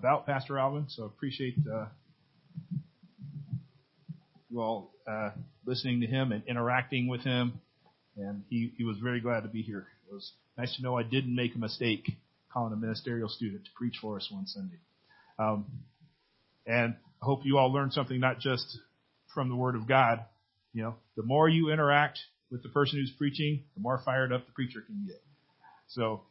about Pastor Alvin, so appreciate uh, you all uh, listening to him and interacting with him. And he, he was very glad to be here. It was nice to know I didn't make a mistake calling a ministerial student to preach for us one Sunday. Um, and I hope you all learned something not just from the Word of God. You know, the more you interact with the person who's preaching, the more fired up the preacher can get. So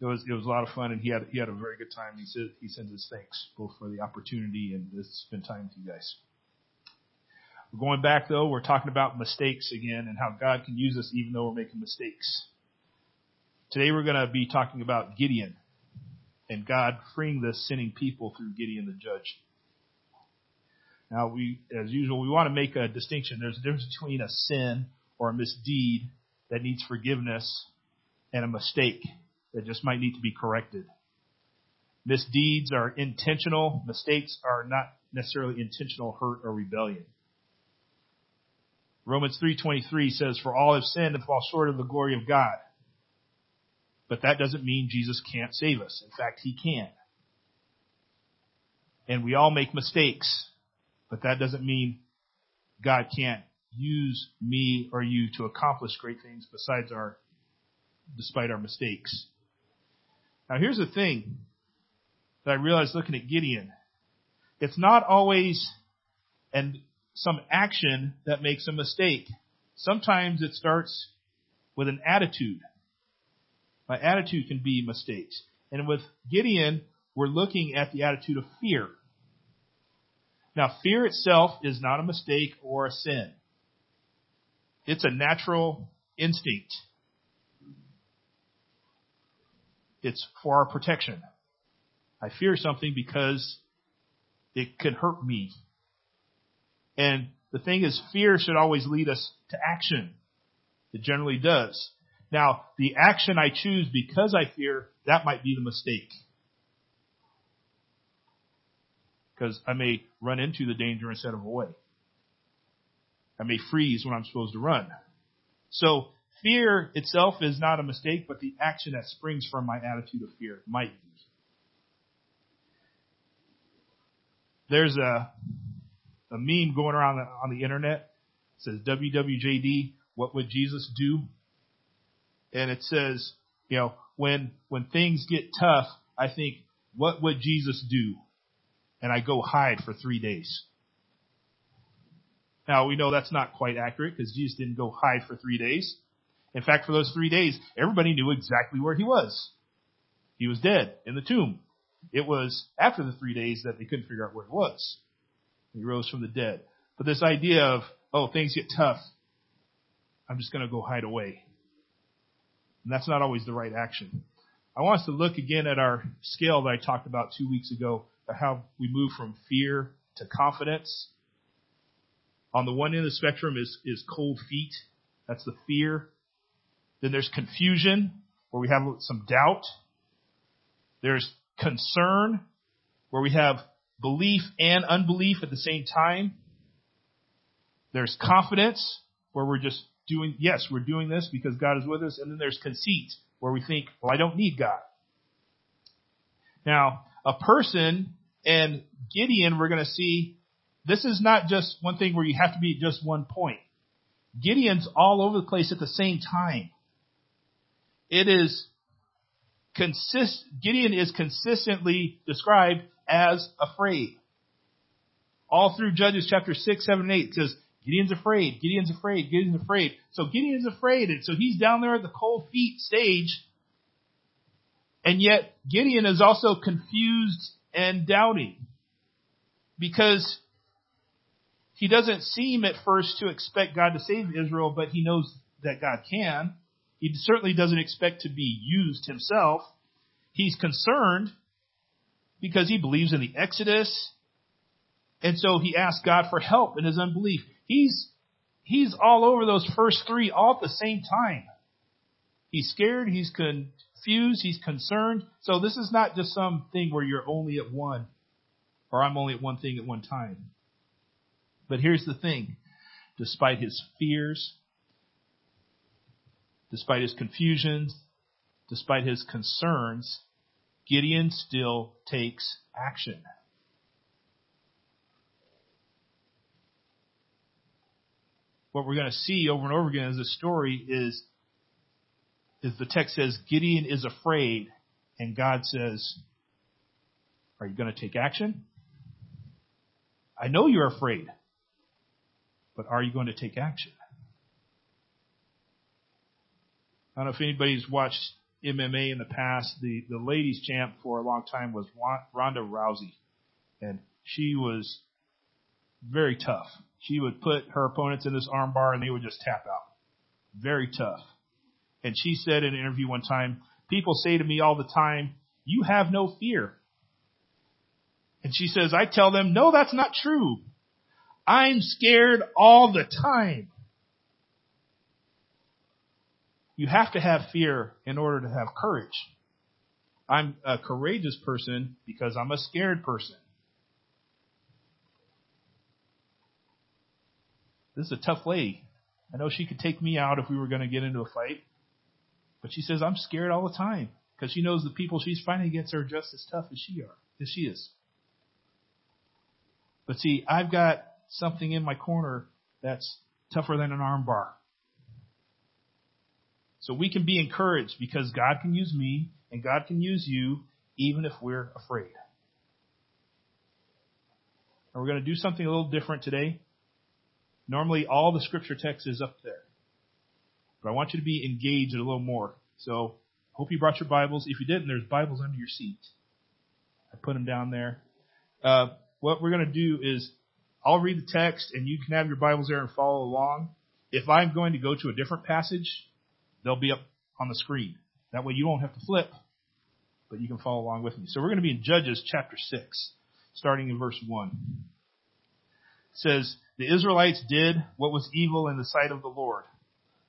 it was it was a lot of fun, and he had he had a very good time. He said he sends his thanks both for the opportunity and to spend time with you guys. We're going back though. We're talking about mistakes again and how God can use us even though we're making mistakes. Today we're going to be talking about Gideon and God freeing the sinning people through Gideon the judge. Now we, as usual, we want to make a distinction. There's a difference between a sin or a misdeed that needs forgiveness and a mistake that just might need to be corrected. Misdeeds are intentional. Mistakes are not necessarily intentional hurt or rebellion. Romans 3.23 says, For all have sinned and fall short of the glory of God. But that doesn't mean Jesus can't save us. In fact, He can. And we all make mistakes, but that doesn't mean God can't use me or you to accomplish great things besides our, despite our mistakes. Now here's the thing that I realized looking at Gideon. It's not always and some action that makes a mistake. Sometimes it starts with an attitude. My attitude can be mistakes. And with Gideon, we're looking at the attitude of fear. Now, fear itself is not a mistake or a sin. It's a natural instinct. It's for our protection. I fear something because it could hurt me. And the thing is, fear should always lead us to action. It generally does. Now, the action I choose because I fear, that might be the mistake. Because I may run into the danger instead of away. I may freeze when I'm supposed to run. So, fear itself is not a mistake, but the action that springs from my attitude of fear might be. There's a, a meme going around on the internet. It says WWJD, what would Jesus do? and it says, you know, when when things get tough, I think, what would Jesus do? And I go hide for three days. Now we know that's not quite accurate because Jesus didn't go hide for three days. In fact, for those three days, everybody knew exactly where he was. He was dead in the tomb. It was after the three days that they couldn't figure out where he was. He rose from the dead. But this idea of, oh, things get tough. I'm just going to go hide away. And that's not always the right action. I want us to look again at our scale that I talked about two weeks ago, how we move from fear to confidence. On the one end of the spectrum is, is cold feet. That's the fear. Then there's confusion, where we have some doubt. There's concern, where we have belief and unbelief at the same time. There's confidence, where we're just doing, yes, we're doing this because God is with us. And then there's conceit where we think, well, I don't need God. Now, a person and Gideon, we're going to see this is not just one thing where you have to be at just one point. Gideon's all over the place at the same time. It is consist, Gideon is consistently described as afraid. All through Judges chapter 6, 7, and 8, it says, Gideon's afraid. Gideon's afraid. Gideon's afraid. So Gideon's afraid. And so he's down there at the cold feet stage. And yet Gideon is also confused and doubting because he doesn't seem at first to expect God to save Israel, but he knows that God can. He certainly doesn't expect to be used himself. He's concerned because he believes in the Exodus. And so he asks God for help in his unbelief. He's, he's all over those first three all at the same time. He's scared, he's confused, he's concerned. So this is not just something where you're only at one, or I'm only at one thing at one time. But here's the thing. Despite his fears, despite his confusions, despite his concerns, Gideon still takes action. What we're going to see over and over again as the story is, is the text says Gideon is afraid and God says, are you going to take action? I know you're afraid, but are you going to take action? I don't know if anybody's watched MMA in the past. The, the ladies champ for a long time was Ronda Rousey. And she was very tough. She would put her opponents in this armbar and they would just tap out. Very tough. And she said in an interview one time, people say to me all the time, you have no fear. And she says, I tell them, no, that's not true. I'm scared all the time. You have to have fear in order to have courage. I'm a courageous person because I'm a scared person. This is a tough lady. I know she could take me out if we were going to get into a fight. But she says, I'm scared all the time because she knows the people she's fighting against are just as tough as she are, as she is. But see, I've got something in my corner that's tougher than an armbar. So we can be encouraged because God can use me and God can use you even if we're afraid. And we're going to do something a little different today. Normally all the scripture text is up there. But I want you to be engaged a little more. So hope you brought your Bibles. If you didn't, there's Bibles under your seat. I put them down there. Uh, what we're going to do is I'll read the text and you can have your Bibles there and follow along. If I'm going to go to a different passage, they'll be up on the screen. That way you won't have to flip, but you can follow along with me. So we're going to be in Judges chapter 6, starting in verse 1. It says, The Israelites did what was evil in the sight of the Lord.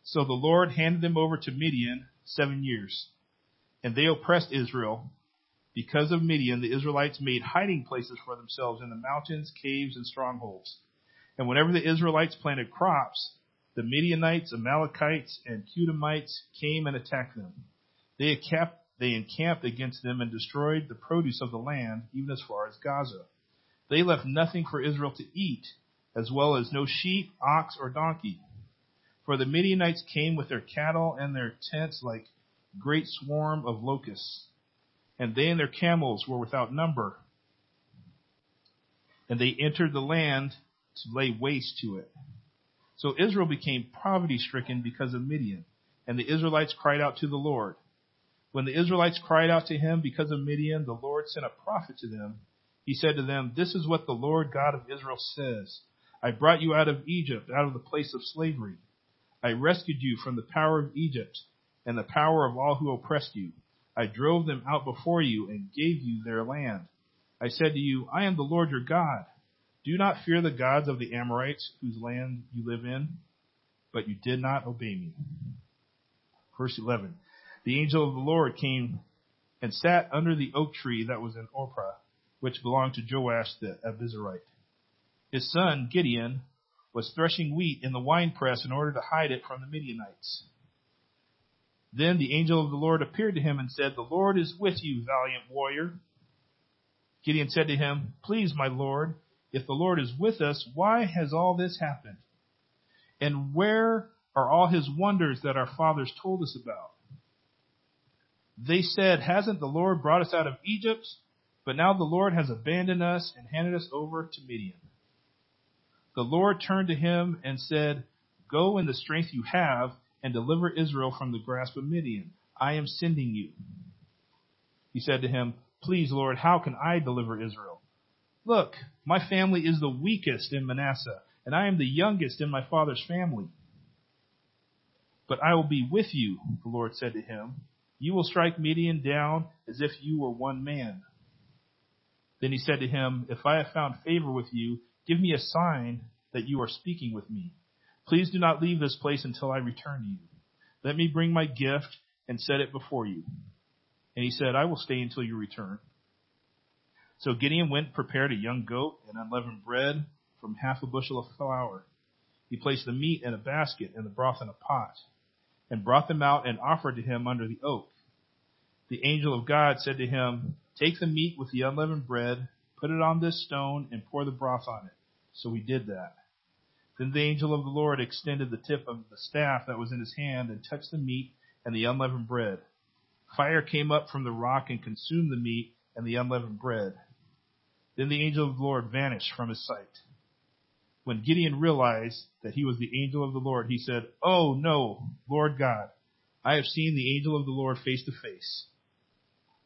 So the Lord handed them over to Midian seven years. And they oppressed Israel because of Midian, the Israelites made hiding places for themselves in the mountains, caves, and strongholds. And whenever the Israelites planted crops, the Midianites, Amalekites, and Cuthamites came and attacked them. They encamped, they encamped against them and destroyed the produce of the land, even as far as Gaza. They left nothing for Israel to eat, as well as no sheep, ox, or donkey. For the Midianites came with their cattle and their tents like great swarm of locusts and they and their camels were without number. And they entered the land to lay waste to it. So Israel became poverty stricken because of Midian, and the Israelites cried out to the Lord. When the Israelites cried out to him because of Midian, the Lord sent a prophet to them. He said to them, This is what the Lord God of Israel says. I brought you out of Egypt, out of the place of slavery. I rescued you from the power of Egypt and the power of all who oppressed you. I drove them out before you and gave you their land. I said to you, I am the Lord your God. Do not fear the gods of the Amorites whose land you live in, but you did not obey me. Verse 11. The angel of the Lord came and sat under the oak tree that was in Ophrah, which belonged to Joash the Abiezrite. His son, Gideon, was threshing wheat in the winepress in order to hide it from the Midianites. Then the angel of the Lord appeared to him and said, The Lord is with you, valiant warrior. Gideon said to him, Please, my Lord, if the Lord is with us, why has all this happened? And where are all his wonders that our fathers told us about? They said, Hasn't the Lord brought us out of Egypt? But now the Lord has abandoned us and handed us over to Midian. The Lord turned to him and said, Go in the strength you have and deliver Israel from the grasp of Midian. I am sending you. He said to him, Please, Lord, how can I deliver Israel? Look, my family is the weakest in Manasseh, and I am the youngest in my father's family. But I will be with you, the Lord said to him. You will strike Midian down as if you were one man. Then he said to him, If I have found favor with you, give me a sign that you are speaking with me. Please do not leave this place until I return to you. Let me bring my gift and set it before you. And he said, I will stay until you return. So Gideon went and prepared a young goat and unleavened bread from half a bushel of flour. He placed the meat in a basket and the broth in a pot, and brought them out and offered to him under the oak. the angel of God said to him, Take the meat with the unleavened bread, put it on this stone, and pour the broth on it. So he did that. Then the angel of the Lord extended the tip of the staff that was in his hand and touched the meat and the unleavened bread. Fire came up from the rock and consumed the meat and the unleavened bread. Then the angel of the Lord vanished from his sight. When Gideon realized that he was the angel of the Lord, he said, Oh no, Lord God, I have seen the angel of the Lord face to face.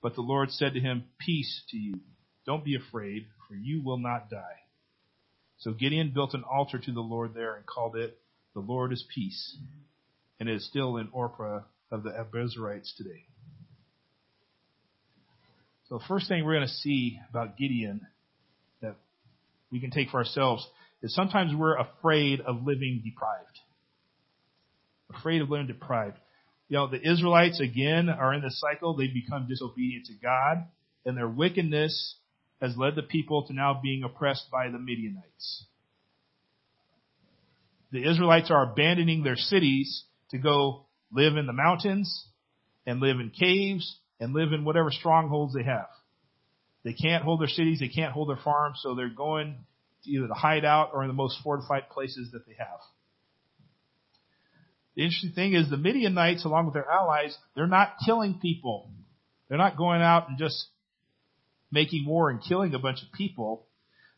But the Lord said to him, Peace to you. Don't be afraid, for you will not die. So Gideon built an altar to the Lord there and called it, The Lord is Peace. And it is still in Ophrah of the Abiezrites today. So the first thing we're going to see about Gideon we can take for ourselves is sometimes we're afraid of living deprived. Afraid of living deprived. You know, the Israelites again are in this cycle. They become disobedient to God and their wickedness has led the people to now being oppressed by the Midianites. The Israelites are abandoning their cities to go live in the mountains and live in caves and live in whatever strongholds they have. They can't hold their cities, they can't hold their farms, so they're going either to either the hideout or in the most fortified places that they have. The interesting thing is the Midianites, along with their allies, they're not killing people. They're not going out and just making war and killing a bunch of people,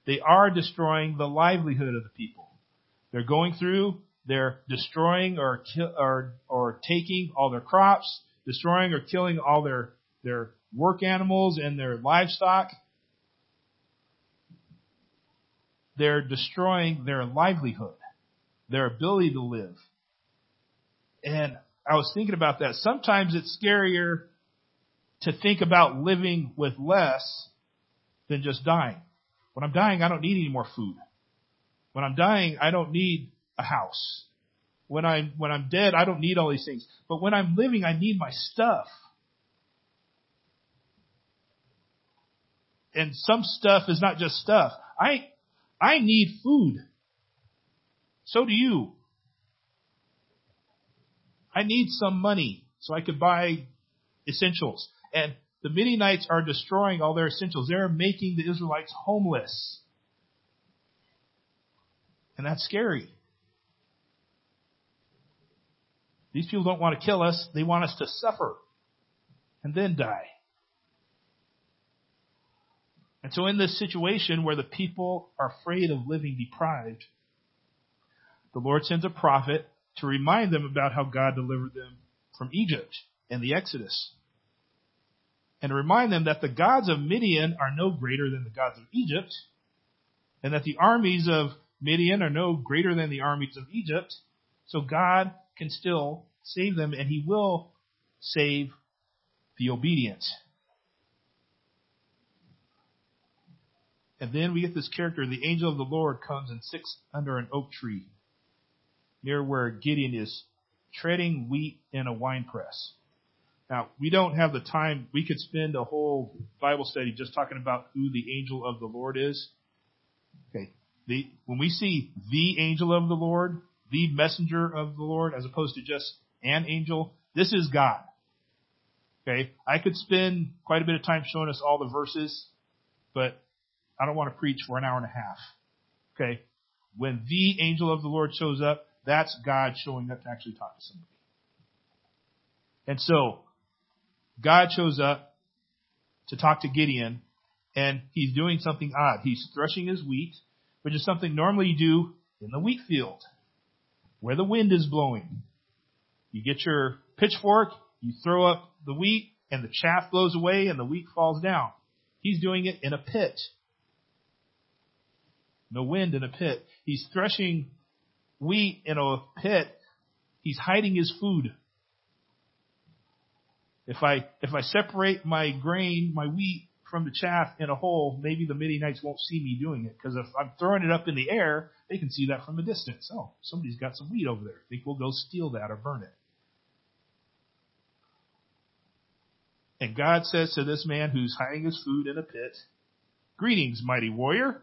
they are destroying the livelihood of the people. They're going through, they're destroying or or or taking all their crops, destroying or killing all their their work animals and their livestock. They're destroying their livelihood, their ability to live. And I was thinking about that. Sometimes it's scarier to think about living with less than just dying. When I'm dying, I don't need any more food. When I'm dying, I don't need a house. When I'm, when I'm dead, I don't need all these things. But when I'm living, I need my stuff. And some stuff is not just stuff. I, I need food. So do you. I need some money so I could buy essentials. And the Midianites are destroying all their essentials. They're making the Israelites homeless. And that's scary. These people don't want to kill us. They want us to suffer and then die. And so in this situation where the people are afraid of living deprived, the Lord sends a prophet to remind them about how God delivered them from Egypt and the Exodus and to remind them that the gods of Midian are no greater than the gods of Egypt, and that the armies of Midian are no greater than the armies of Egypt. So God can still save them, and He will save the obedient. And then we get this character, the angel of the Lord comes and sits under an oak tree near where Gideon is treading wheat in a winepress. Now, we don't have the time. We could spend a whole Bible study just talking about who the angel of the Lord is. Okay. The, when we see the angel of the Lord, the messenger of the Lord, as opposed to just an angel, this is God. Okay. I could spend quite a bit of time showing us all the verses, but I don't want to preach for an hour and a half. Okay. When the angel of the Lord shows up, that's God showing up to actually talk to somebody. And so, God shows up to talk to Gideon and he's doing something odd. He's threshing his wheat, which is something normally you do in the wheat field where the wind is blowing. You get your pitchfork, you throw up the wheat and the chaff blows away and the wheat falls down. He's doing it in a pit. No wind in a pit. He's threshing wheat in a pit. He's hiding his food. If I, if I separate my grain, my wheat from the chaff in a hole, maybe the Midianites won't see me doing it. Because if I'm throwing it up in the air, they can see that from a distance. Oh, somebody's got some wheat over there. I think we'll go steal that or burn it. And God says to this man who's hiding his food in a pit, Greetings, mighty warrior.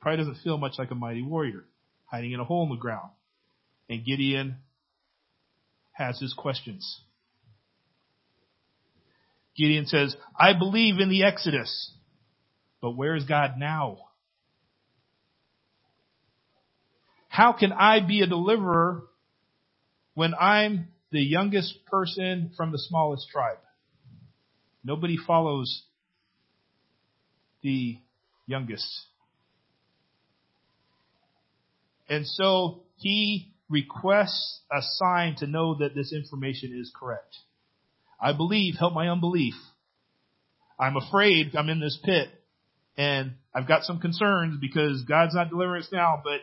Probably doesn't feel much like a mighty warrior, hiding in a hole in the ground. And Gideon has his questions. Gideon says, I believe in the Exodus. But where is God now? How can I be a deliverer when I'm the youngest person from the smallest tribe? Nobody follows the youngest. And so he requests a sign to know that this information is correct. I believe, help my unbelief. I'm afraid I'm in this pit and I've got some concerns because God's not delivering us now, but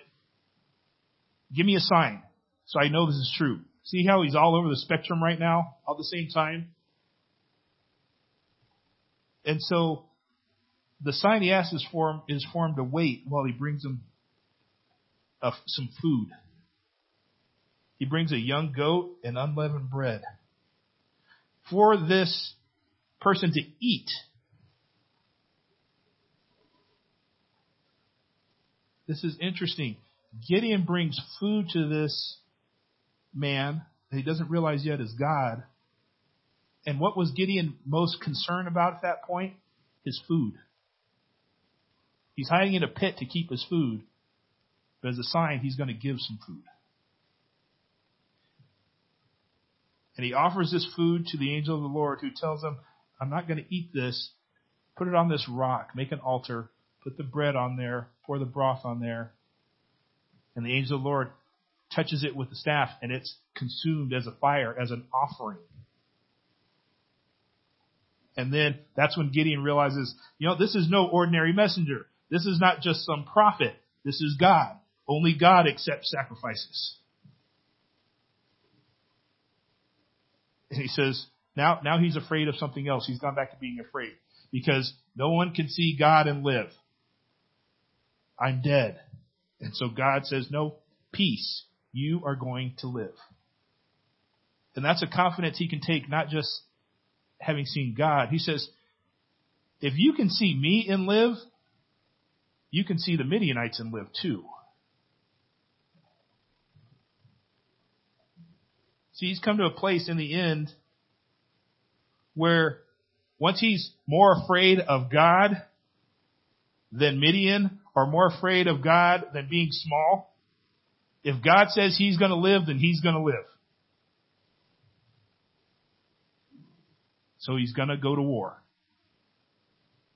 give me a sign so I know this is true. See how he's all over the spectrum right now, all at the same time? And so the sign he asks is for him, is for him to wait while he brings him uh, some food. He brings a young goat and unleavened bread. For this person to eat. This is interesting. Gideon brings food to this man that he doesn't realize yet is God. And what was Gideon most concerned about at that point? His food. He's hiding in a pit to keep his food, but as a sign, he's going to give some food. And he offers this food to the angel of the Lord who tells him, I'm not going to eat this. Put it on this rock, make an altar, put the bread on there, pour the broth on there. And the angel of the Lord touches it with the staff and it's consumed as a fire, as an offering. And then that's when Gideon realizes, you know, this is no ordinary messenger. This is not just some prophet. This is God. Only God accepts sacrifices. And he says, now, now he's afraid of something else. He's gone back to being afraid because no one can see God and live. I'm dead. And so God says, no, peace. You are going to live. And that's a confidence he can take, not just having seen God. He says, if you can see me and live, you can see the Midianites and live too. See, he's come to a place in the end where once he's more afraid of God than Midian, or more afraid of God than being small, if God says he's going to live, then he's going to live. So he's going to go to war.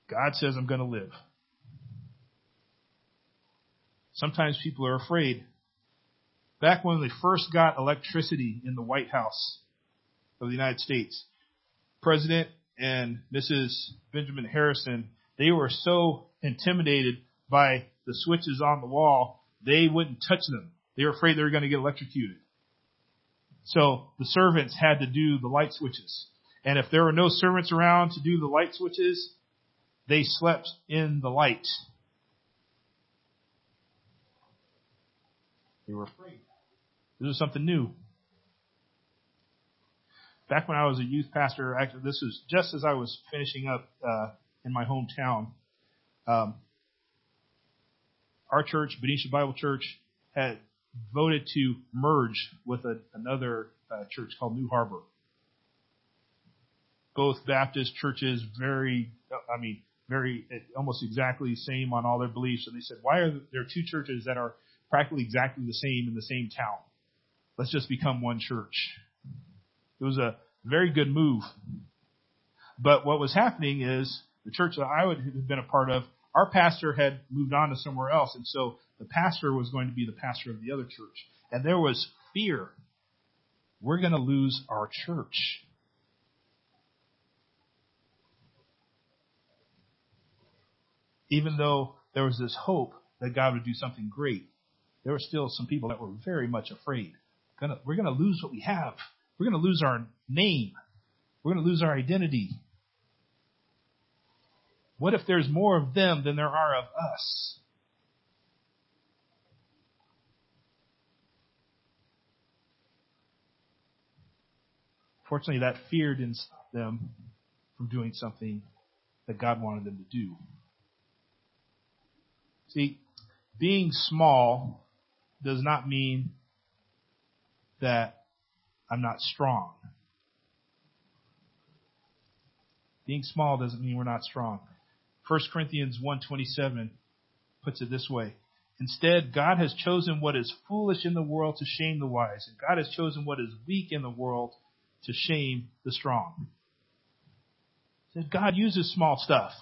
God says I'm going to live. Sometimes people are afraid. Back when they first got electricity in the White House of the United States, President and Mrs. Benjamin Harrison, they were so intimidated by the switches on the wall, they wouldn't touch them. They were afraid they were going to get electrocuted. So the servants had to do the light switches. And if there were no servants around to do the light switches, they slept in the light. They were afraid. This was something new. Back when I was a youth pastor, actually, this was just as I was finishing up uh, in my hometown. Um, our church, Benicia Bible Church, had voted to merge with a, another uh, church called New Harbor. Both Baptist churches, very, I mean, very almost exactly the same on all their beliefs. And they said, why are there two churches that are practically exactly the same in the same town. Let's just become one church. It was a very good move. But what was happening is the church that I would have been a part of, our pastor had moved on to somewhere else. And so the pastor was going to be the pastor of the other church. And there was fear. We're going to lose our church. Even though there was this hope that God would do something great there were still some people that were very much afraid. We're going to lose what we have. We're going to lose our name. We're going to lose our identity. What if there's more of them than there are of us? Fortunately, that fear didn't stop them from doing something that God wanted them to do. See, being small does not mean that I'm not strong. Being small doesn't mean we're not strong. 1 Corinthians 1:27 puts it this way. Instead, God has chosen what is foolish in the world to shame the wise, and God has chosen what is weak in the world to shame the strong. God uses small stuff.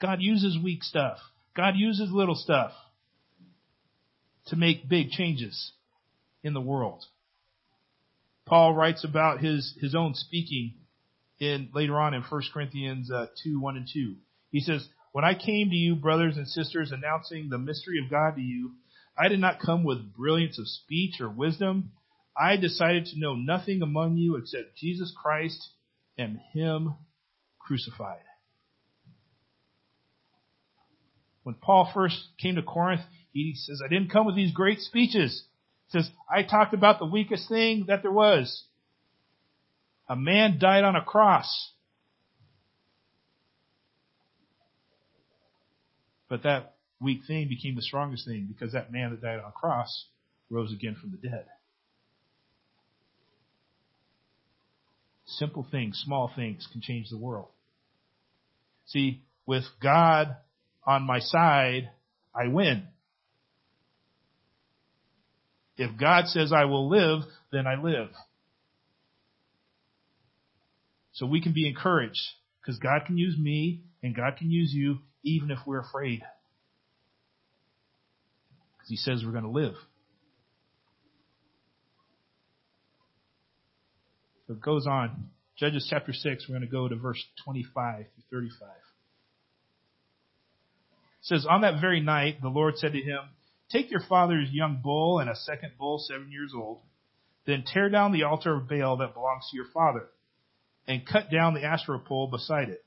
God uses weak stuff. God uses little stuff to make big changes in the world. Paul writes about his, his own speaking in later on in 1 Corinthians uh, 2, 1 and 2. He says, When I came to you, brothers and sisters, announcing the mystery of God to you, I did not come with brilliance of speech or wisdom. I decided to know nothing among you except Jesus Christ and Him crucified. When Paul first came to Corinth, he says, I didn't come with these great speeches. Says, I talked about the weakest thing that there was. A man died on a cross. But that weak thing became the strongest thing because that man that died on a cross rose again from the dead. Simple things, small things can change the world. See, with God on my side, I win. If God says I will live, then I live. So we can be encouraged because God can use me and God can use you even if we're afraid. Because He says we're going to live. So it goes on. Judges chapter 6, we're going to go to verse 25 through 35. It says, On that very night, the Lord said to him, Take your father's young bull and a second bull seven years old, then tear down the altar of Baal that belongs to your father, and cut down the Asherah pole beside it.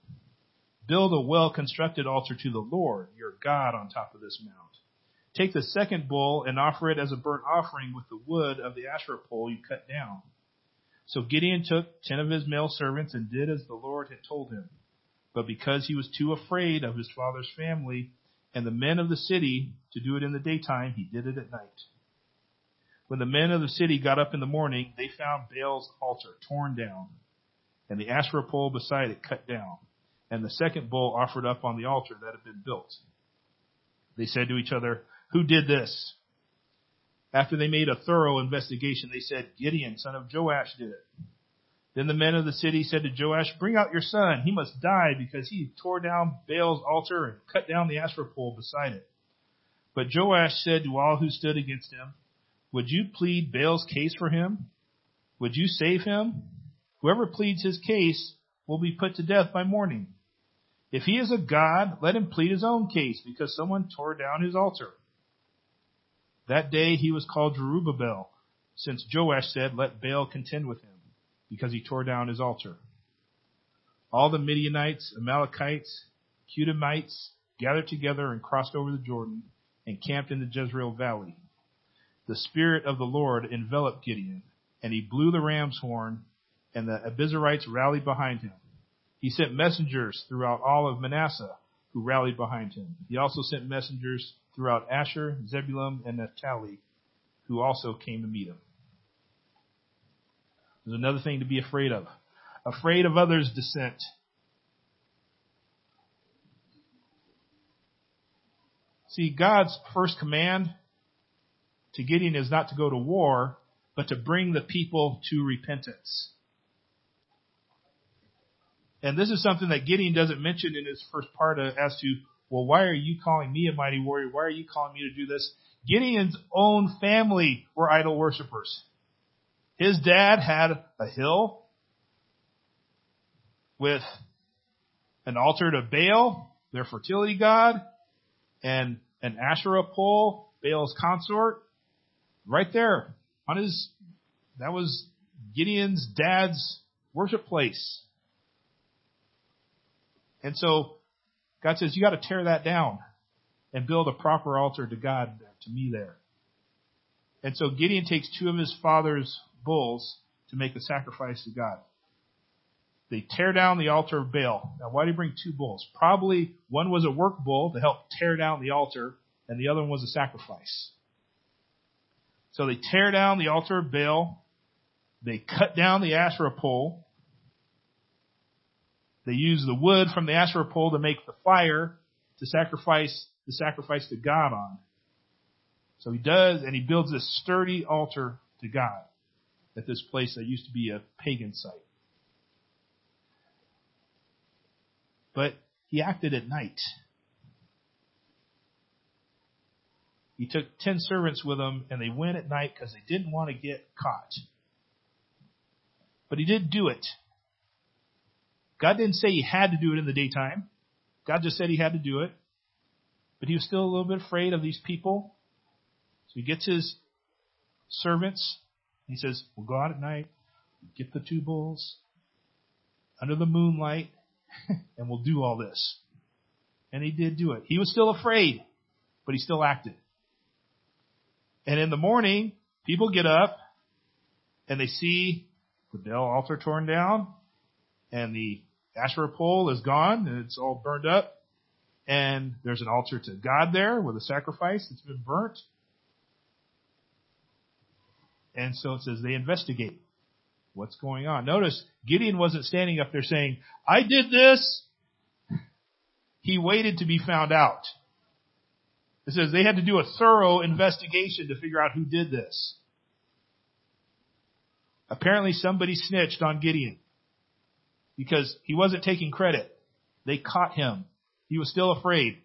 Build a well constructed altar to the Lord, your God, on top of this mount. Take the second bull and offer it as a burnt offering with the wood of the Asherah pole you cut down. So Gideon took ten of his male servants and did as the Lord had told him. But because he was too afraid of his father's family and the men of the city to do it in the daytime, he did it at night. When the men of the city got up in the morning, they found Baal's altar torn down, and the Asherah pole beside it cut down, and the second bull offered up on the altar that had been built. They said to each other, Who did this? After they made a thorough investigation, they said, Gideon, son of Joash, did it. Then the men of the city said to Joash, Bring out your son. He must die because he tore down Baal's altar and cut down the Asherah pole beside it. But Joash said to all who stood against him, Would you plead Baal's case for him? Would you save him? Whoever pleads his case will be put to death by morning. If he is a god, let him plead his own case because someone tore down his altar. That day he was called Jerubbaal, since Joash said, Let Baal contend with him because he tore down his altar. All the Midianites, Amalekites, Cutamites gathered together and crossed over the Jordan and camped in the Jezreel valley. The Spirit of the Lord enveloped Gideon, and he blew the ram's horn, and the Abiezrites rallied behind him. He sent messengers throughout all of Manasseh, who rallied behind him. He also sent messengers throughout Asher, Zebulun, and Naphtali, who also came to meet him. There's another thing to be afraid of. Afraid of others' dissent. See, God's first command to Gideon is not to go to war, but to bring the people to repentance. And this is something that Gideon doesn't mention in his first part of, as to, well, why are you calling me a mighty warrior? Why are you calling me to do this? Gideon's own family were idol worshippers. His dad had a hill with an altar to Baal, their fertility god, and an Asherah pole, Baal's consort, right there on his, that was Gideon's dad's worship place. And so God says, you got to tear that down and build a proper altar to God, to me there. And so Gideon takes two of his father's bulls to make the sacrifice to God. They tear down the altar of Baal. Now, why do you bring two bulls? Probably one was a work bull to help tear down the altar, and the other one was a sacrifice. So they tear down the altar of Baal. They cut down the Asherah pole. They use the wood from the Asherah pole to make the fire to sacrifice the sacrifice to God on. So he does, and he builds this sturdy altar to God at this place that used to be a pagan site. But he acted at night. He took ten servants with him and they went at night because they didn't want to get caught. But he did do it. God didn't say he had to do it in the daytime. God just said he had to do it. But he was still a little bit afraid of these people. So he gets his servants. He says, we'll go out at night, get the two bulls under the moonlight, and we'll do all this. And he did do it. He was still afraid, but he still acted. And in the morning, people get up and they see the Baal altar torn down and the Asherah pole is gone and it's all burned up. And there's an altar to God there with a sacrifice that's been burnt. And so it says they investigate what's going on. Notice Gideon wasn't standing up there saying, I did this. He waited to be found out. It says they had to do a thorough investigation to figure out who did this. Apparently somebody snitched on Gideon because he wasn't taking credit. They caught him. He was still afraid.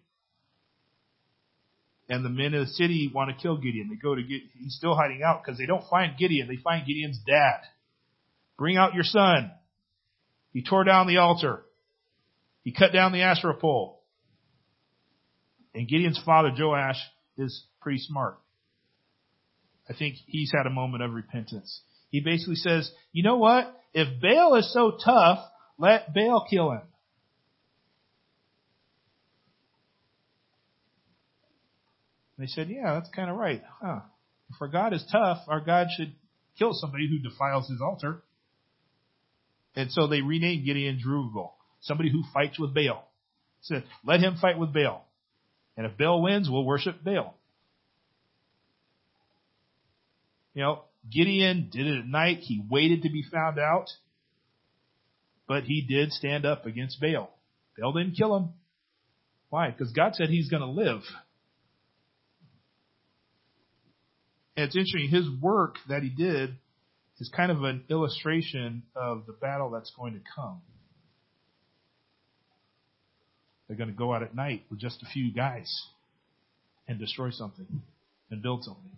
And the men of the city want to kill Gideon. They go to get, he's still hiding out because they don't find Gideon. They find Gideon's dad. Bring out your son. He tore down the altar. He cut down the Asherah pole. And Gideon's father, Joash, is pretty smart. I think he's had a moment of repentance. He basically says, you know what? If Baal is so tough, let Baal kill him. They said, yeah, that's kind of right. Huh. If our God is tough, our God should kill somebody who defiles his altar. And so they renamed Gideon Jerubbaal, somebody who fights with Baal. Said, let him fight with Baal. And if Baal wins, we'll worship Baal. You know, Gideon did it at night. He waited to be found out. But he did stand up against Baal. Baal didn't kill him. Why? Because God said he's going to live. And it's interesting, his work that he did is kind of an illustration of the battle that's going to come. They're going to go out at night with just a few guys and destroy something and build something.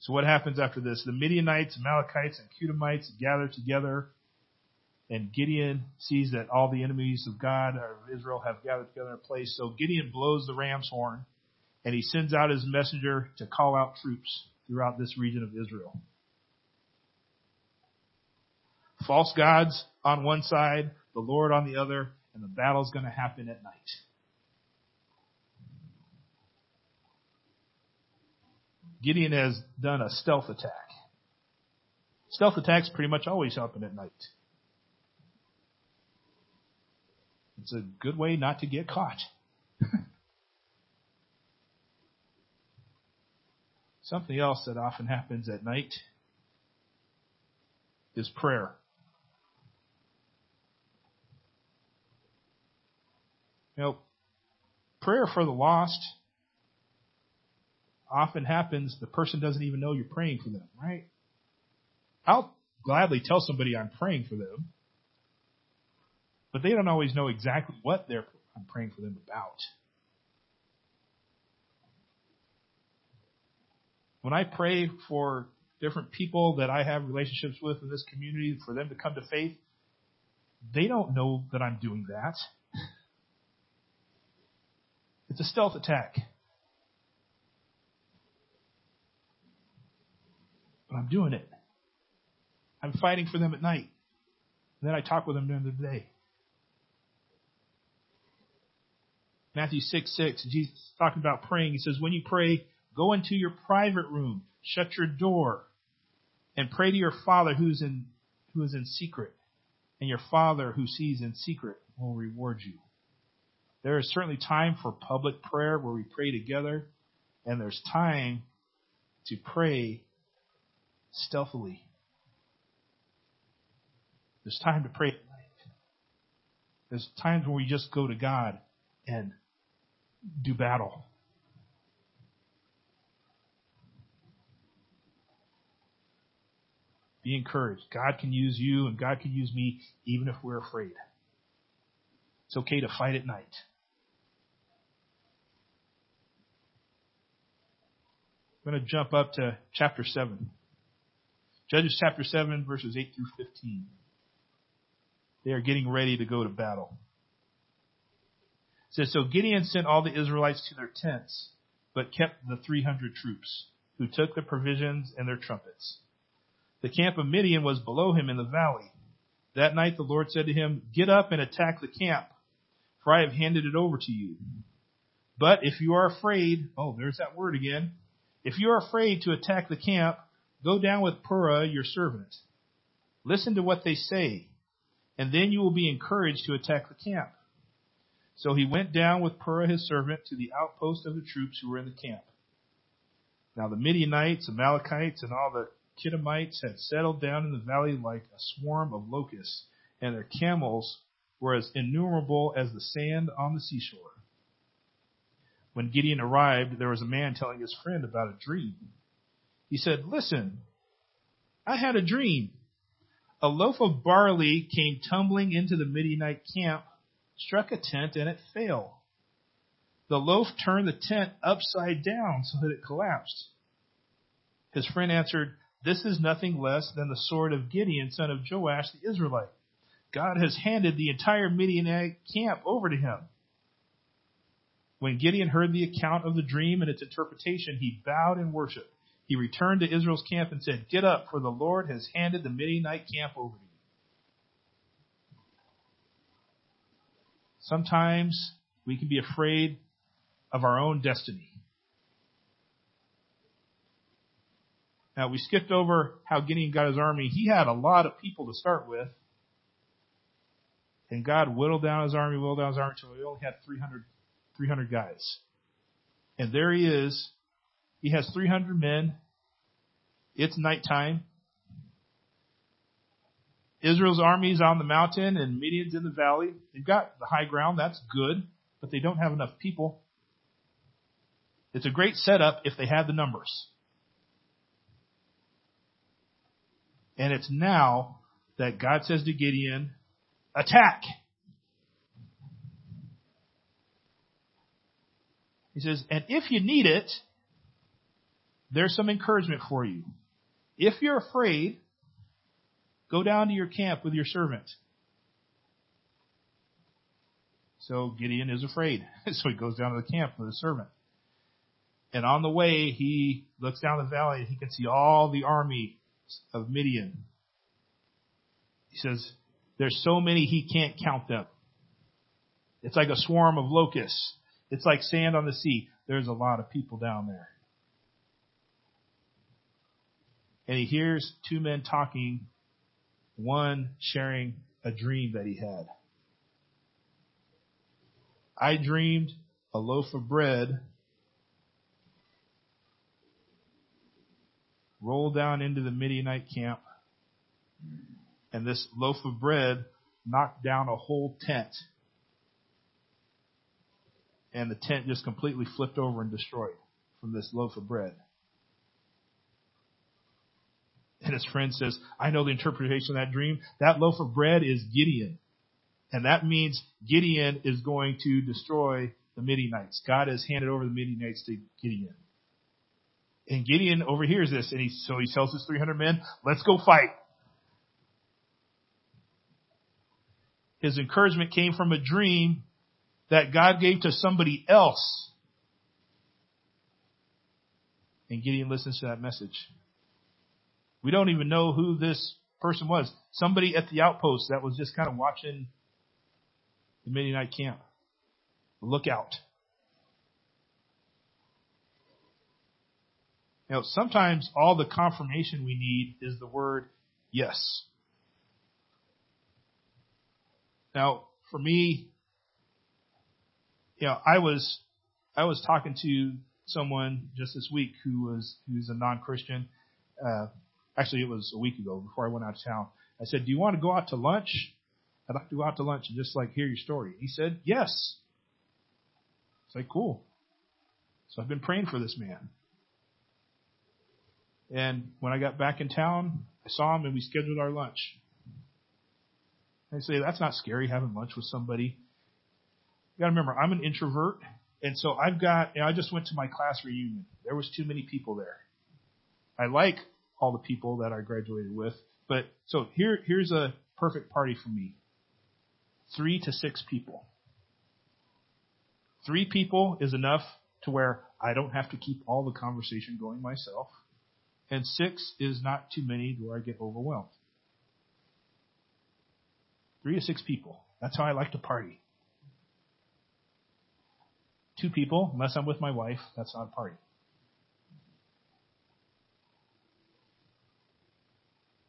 So what happens after this? The Midianites, Amalekites, and Cuthamites gather together, and Gideon sees that all the enemies of God or of Israel have gathered together in a place. So Gideon blows the ram's horn, and he sends out his messenger to call out troops throughout this region of Israel. False gods on one side, the Lord on the other, and the battle's going to happen at night. Gideon has done a stealth attack. Stealth attacks pretty much always happen at night. It's a good way not to get caught. Something else that often happens at night is prayer. You know, prayer for the lost often happens, the person doesn't even know you're praying for them, right? I'll gladly tell somebody I'm praying for them, but they don't always know exactly what they're I'm praying for them about. When I pray for different people that I have relationships with in this community for them to come to faith, they don't know that I'm doing that. It's a stealth attack. But I'm doing it. I'm fighting for them at night. And then I talk with them during the day. Matthew 6, 6, Jesus talking about praying. He says, when you pray, go into your private room, shut your door, and pray to your Father who's in, who is in secret. And your Father who sees in secret will reward you. There is certainly time for public prayer where we pray together, and there's time to pray stealthily. There's time to pray at night. There's times when we just go to God and do battle. Be encouraged. God can use you and God can use me even if we're afraid. It's okay to fight at night. I'm going to jump up to chapter 7. Judges chapter 7, verses 8 through 15. They are getting ready to go to battle. It says, So Gideon sent all the Israelites to their tents, but kept the 300 troops, who took the provisions and their trumpets. The camp of Midian was below him in the valley. That night the Lord said to him, Get up and attack the camp, for I have handed it over to you. But if you are afraid, oh, there's that word again. If you are afraid to attack the camp, go down with Purah, your servant. Listen to what they say, and then you will be encouraged to attack the camp. So he went down with Purah, his servant, to the outpost of the troops who were in the camp. Now the Midianites, Amalekites, and all the Qedemites had settled down in the valley like a swarm of locusts, and their camels were as innumerable as the sand on the seashore. When Gideon arrived, there was a man telling his friend about a dream. He said, Listen, I had a dream. A loaf of barley came tumbling into the Midianite camp, struck a tent, and it fell. The loaf turned the tent upside down so that it collapsed. His friend answered, This is nothing less than the sword of Gideon, son of Joash the Israelite. God has handed the entire Midianite camp over to him. When Gideon heard the account of the dream and its interpretation, he bowed in worship. He returned to Israel's camp and said, Get up, for the Lord has handed the Midianite camp over to you. Sometimes we can be afraid of our own destiny. Now, we skipped over how Gideon got his army. He had a lot of people to start with. And God whittled down his army, whittled down his army until he only had 300 300 guys. And there he is. He has 300 men. It's nighttime. Israel's army's on the mountain and Midian's in the valley. They've got the high ground. That's good, but they don't have enough people. It's a great setup if they have the numbers. And it's now that God says to Gideon, attack! He says, and if you need it, there's some encouragement for you. If you're afraid, go down to your camp with your servant. So Gideon is afraid. so he goes down to the camp with his servant. And on the way, he looks down the valley and he can see all the army of Midian. He says, there's so many he can't count them. It's like a swarm of locusts. It's like sand on the sea. There's a lot of people down there. And he hears two men talking, one sharing a dream that he had. I dreamed a loaf of bread rolled down into the Midianite camp, and this loaf of bread knocked down a whole tent and the tent just completely flipped over and destroyed from this loaf of bread. And his friend says, I know the interpretation of that dream. That loaf of bread is Gideon. And that means Gideon is going to destroy the Midianites. God has handed over the Midianites to Gideon. And Gideon overhears this and he, so he tells his 300 men, let's go fight. His encouragement came from a dream that God gave to somebody else. And Gideon listens to that message. We don't even know who this person was. Somebody at the outpost that was just kind of watching the Midianite camp. Look out. You know, sometimes all the confirmation we need is the word yes. Now, for me, you know, I was I was talking to someone just this week who was who's a non-Christian. Uh, actually, it was a week ago before I went out of town. I said, do you want to go out to lunch? I'd like to go out to lunch and just like hear your story. He said, yes. It's like, cool. So I've been praying for this man. And when I got back in town, I saw him and we scheduled our lunch. I say, that's not scary having lunch with somebody. You gotta remember, I'm an introvert. And so I've got, you know, I just went to my class reunion. There was too many people there. I like all the people that I graduated with, but so here, here's a perfect party for me. Three to six people. Three people is enough to where I don't have to keep all the conversation going myself. And six is not too many where I get overwhelmed. Three to six people. That's how I like to party. Two people, unless I'm with my wife, that's not a party.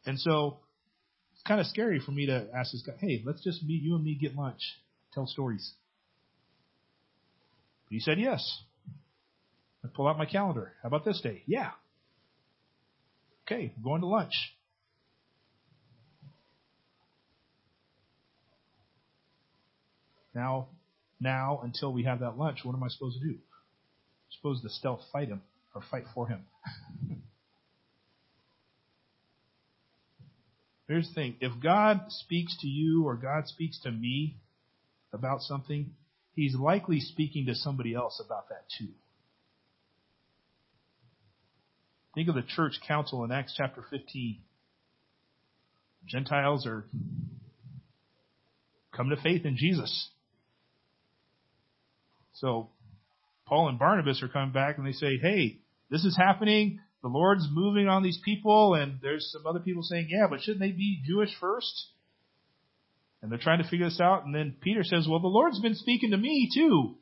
And so it's kind of scary for me to ask this guy, hey, let's just meet you and me get lunch, tell stories. But he said yes. I pull out my calendar. How about this day? Yeah. Okay, I'm going to lunch. Now, now until we have that lunch, what am I supposed to do? I'm supposed to stealth fight him or fight for him. Here's the thing. If God speaks to you or God speaks to me about something, He's likely speaking to somebody else about that too. Think of the church council in Acts chapter 15. Gentiles are come to faith in Jesus. So Paul and Barnabas are coming back and they say, hey, this is happening the Lord's moving on these people, and there's some other people saying, yeah, but shouldn't they be Jewish first? And they're trying to figure this out, and then Peter says, well, the Lord's been speaking to me too.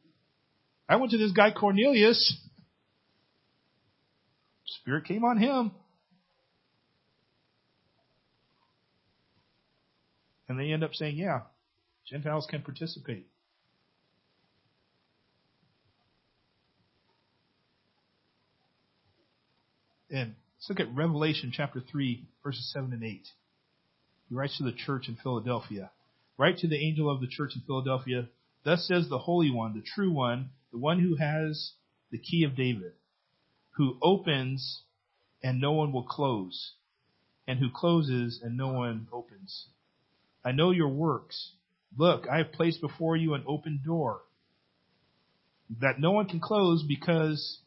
I went to this guy Cornelius. Spirit came on him. And they end up saying, yeah, Gentiles can participate. And let's look at Revelation chapter 3, verses 7 and 8. He writes to the church in Philadelphia. Write to the angel of the church in Philadelphia, Thus says the Holy One, the true one, the one who has the key of David, who opens and no one will close, and who closes and no one opens. I know your works. Look, I have placed before you an open door that no one can close because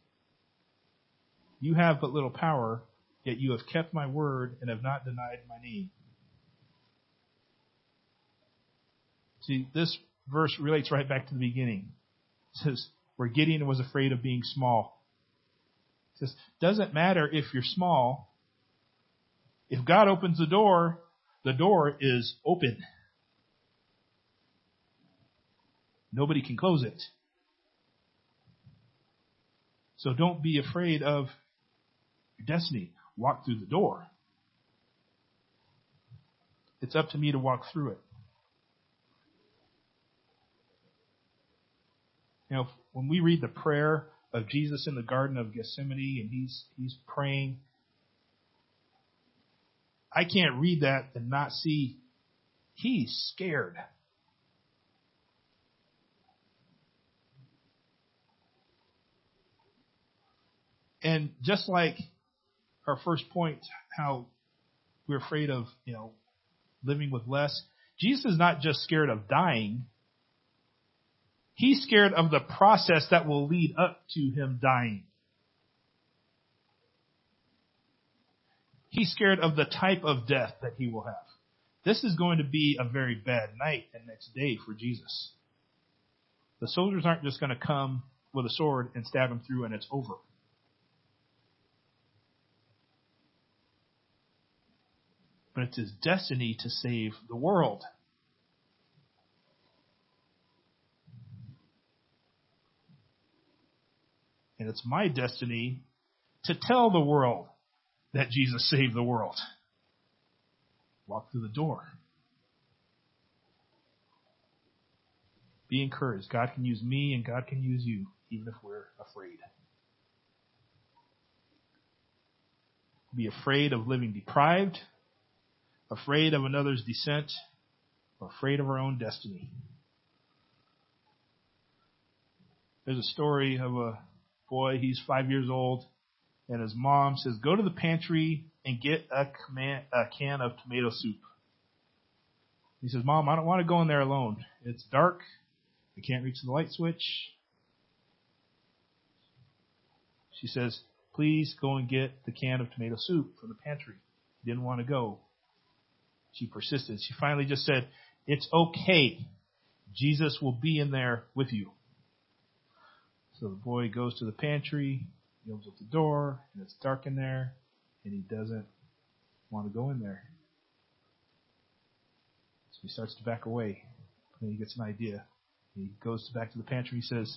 you have but little power, yet you have kept my word and have not denied my name. See, this verse relates right back to the beginning. It says, where Gideon was afraid of being small. Says, doesn't matter if you're small. If God opens the door, the door is open. Nobody can close it. So don't be afraid of your destiny. Walk through the door. It's up to me to walk through it. You know, when we read the prayer of Jesus in the Garden of Gethsemane and he's, he's praying, I can't read that and not see he's scared. And just like our first point, how we're afraid of, you know, living with less. Jesus is not just scared of dying. He's scared of the process that will lead up to him dying. He's scared of the type of death that he will have. This is going to be a very bad night and next day for Jesus. The soldiers aren't just going to come with a sword and stab him through and it's over. but it's his destiny to save the world. And it's my destiny to tell the world that Jesus saved the world. Walk through the door. Be encouraged. God can use me and God can use you, even if we're afraid. Be afraid of living deprived afraid of another's descent, or afraid of our own destiny. There's a story of a boy, he's five years old, and his mom says, Go to the pantry and get a, command, a can of tomato soup. He says, Mom, I don't want to go in there alone. It's dark. I can't reach the light switch. She says, Please go and get the can of tomato soup from the pantry. He didn't want to go. She persisted. She finally just said, It's okay. Jesus will be in there with you. So the boy goes to the pantry, he opens up the door, and it's dark in there, and he doesn't want to go in there. So he starts to back away. Then he gets an idea. He goes back to the pantry. He says,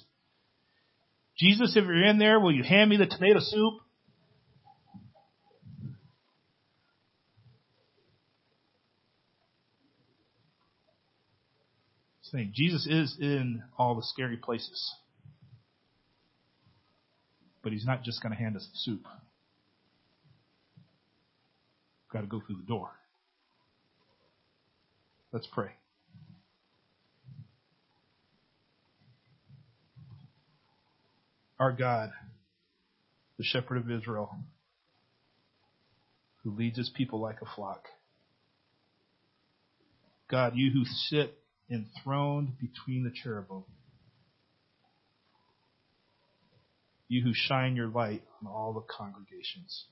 Jesus, if you're in there, will you hand me the tomato soup? Saying Jesus is in all the scary places. But he's not just going to hand us the soup. We've got to go through the door. Let's pray. Our God, the shepherd of Israel, who leads his people like a flock. God, you who sit enthroned between the cherubim. You who shine your light on all the congregations.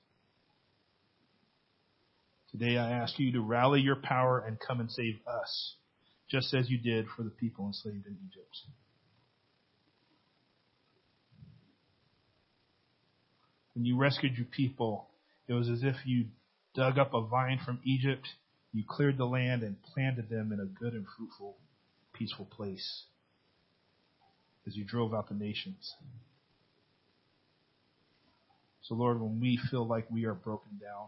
Today I ask you to rally your power and come and save us, just as you did for the people enslaved in Egypt. When you rescued your people, it was as if you dug up a vine from Egypt, you cleared the land and planted them in a good and fruitful, peaceful place as you drove out the nations. So Lord, when we feel like we are broken down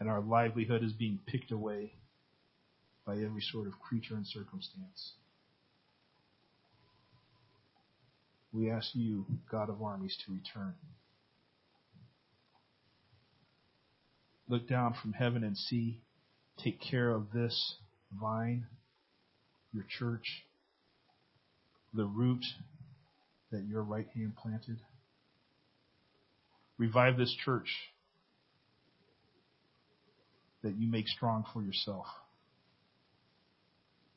and our livelihood is being picked away by every sort of creature and circumstance, we ask you, God of armies, to return. Look down from heaven and see. Take care of this vine, your church, the root that your right hand planted. Revive this church that you make strong for yourself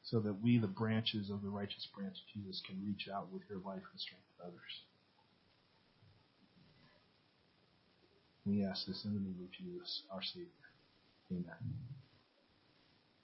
so that we, the branches of the righteous branch, Jesus, can reach out with your life and strength to others. We ask this in the name of Jesus, our Savior. Amen.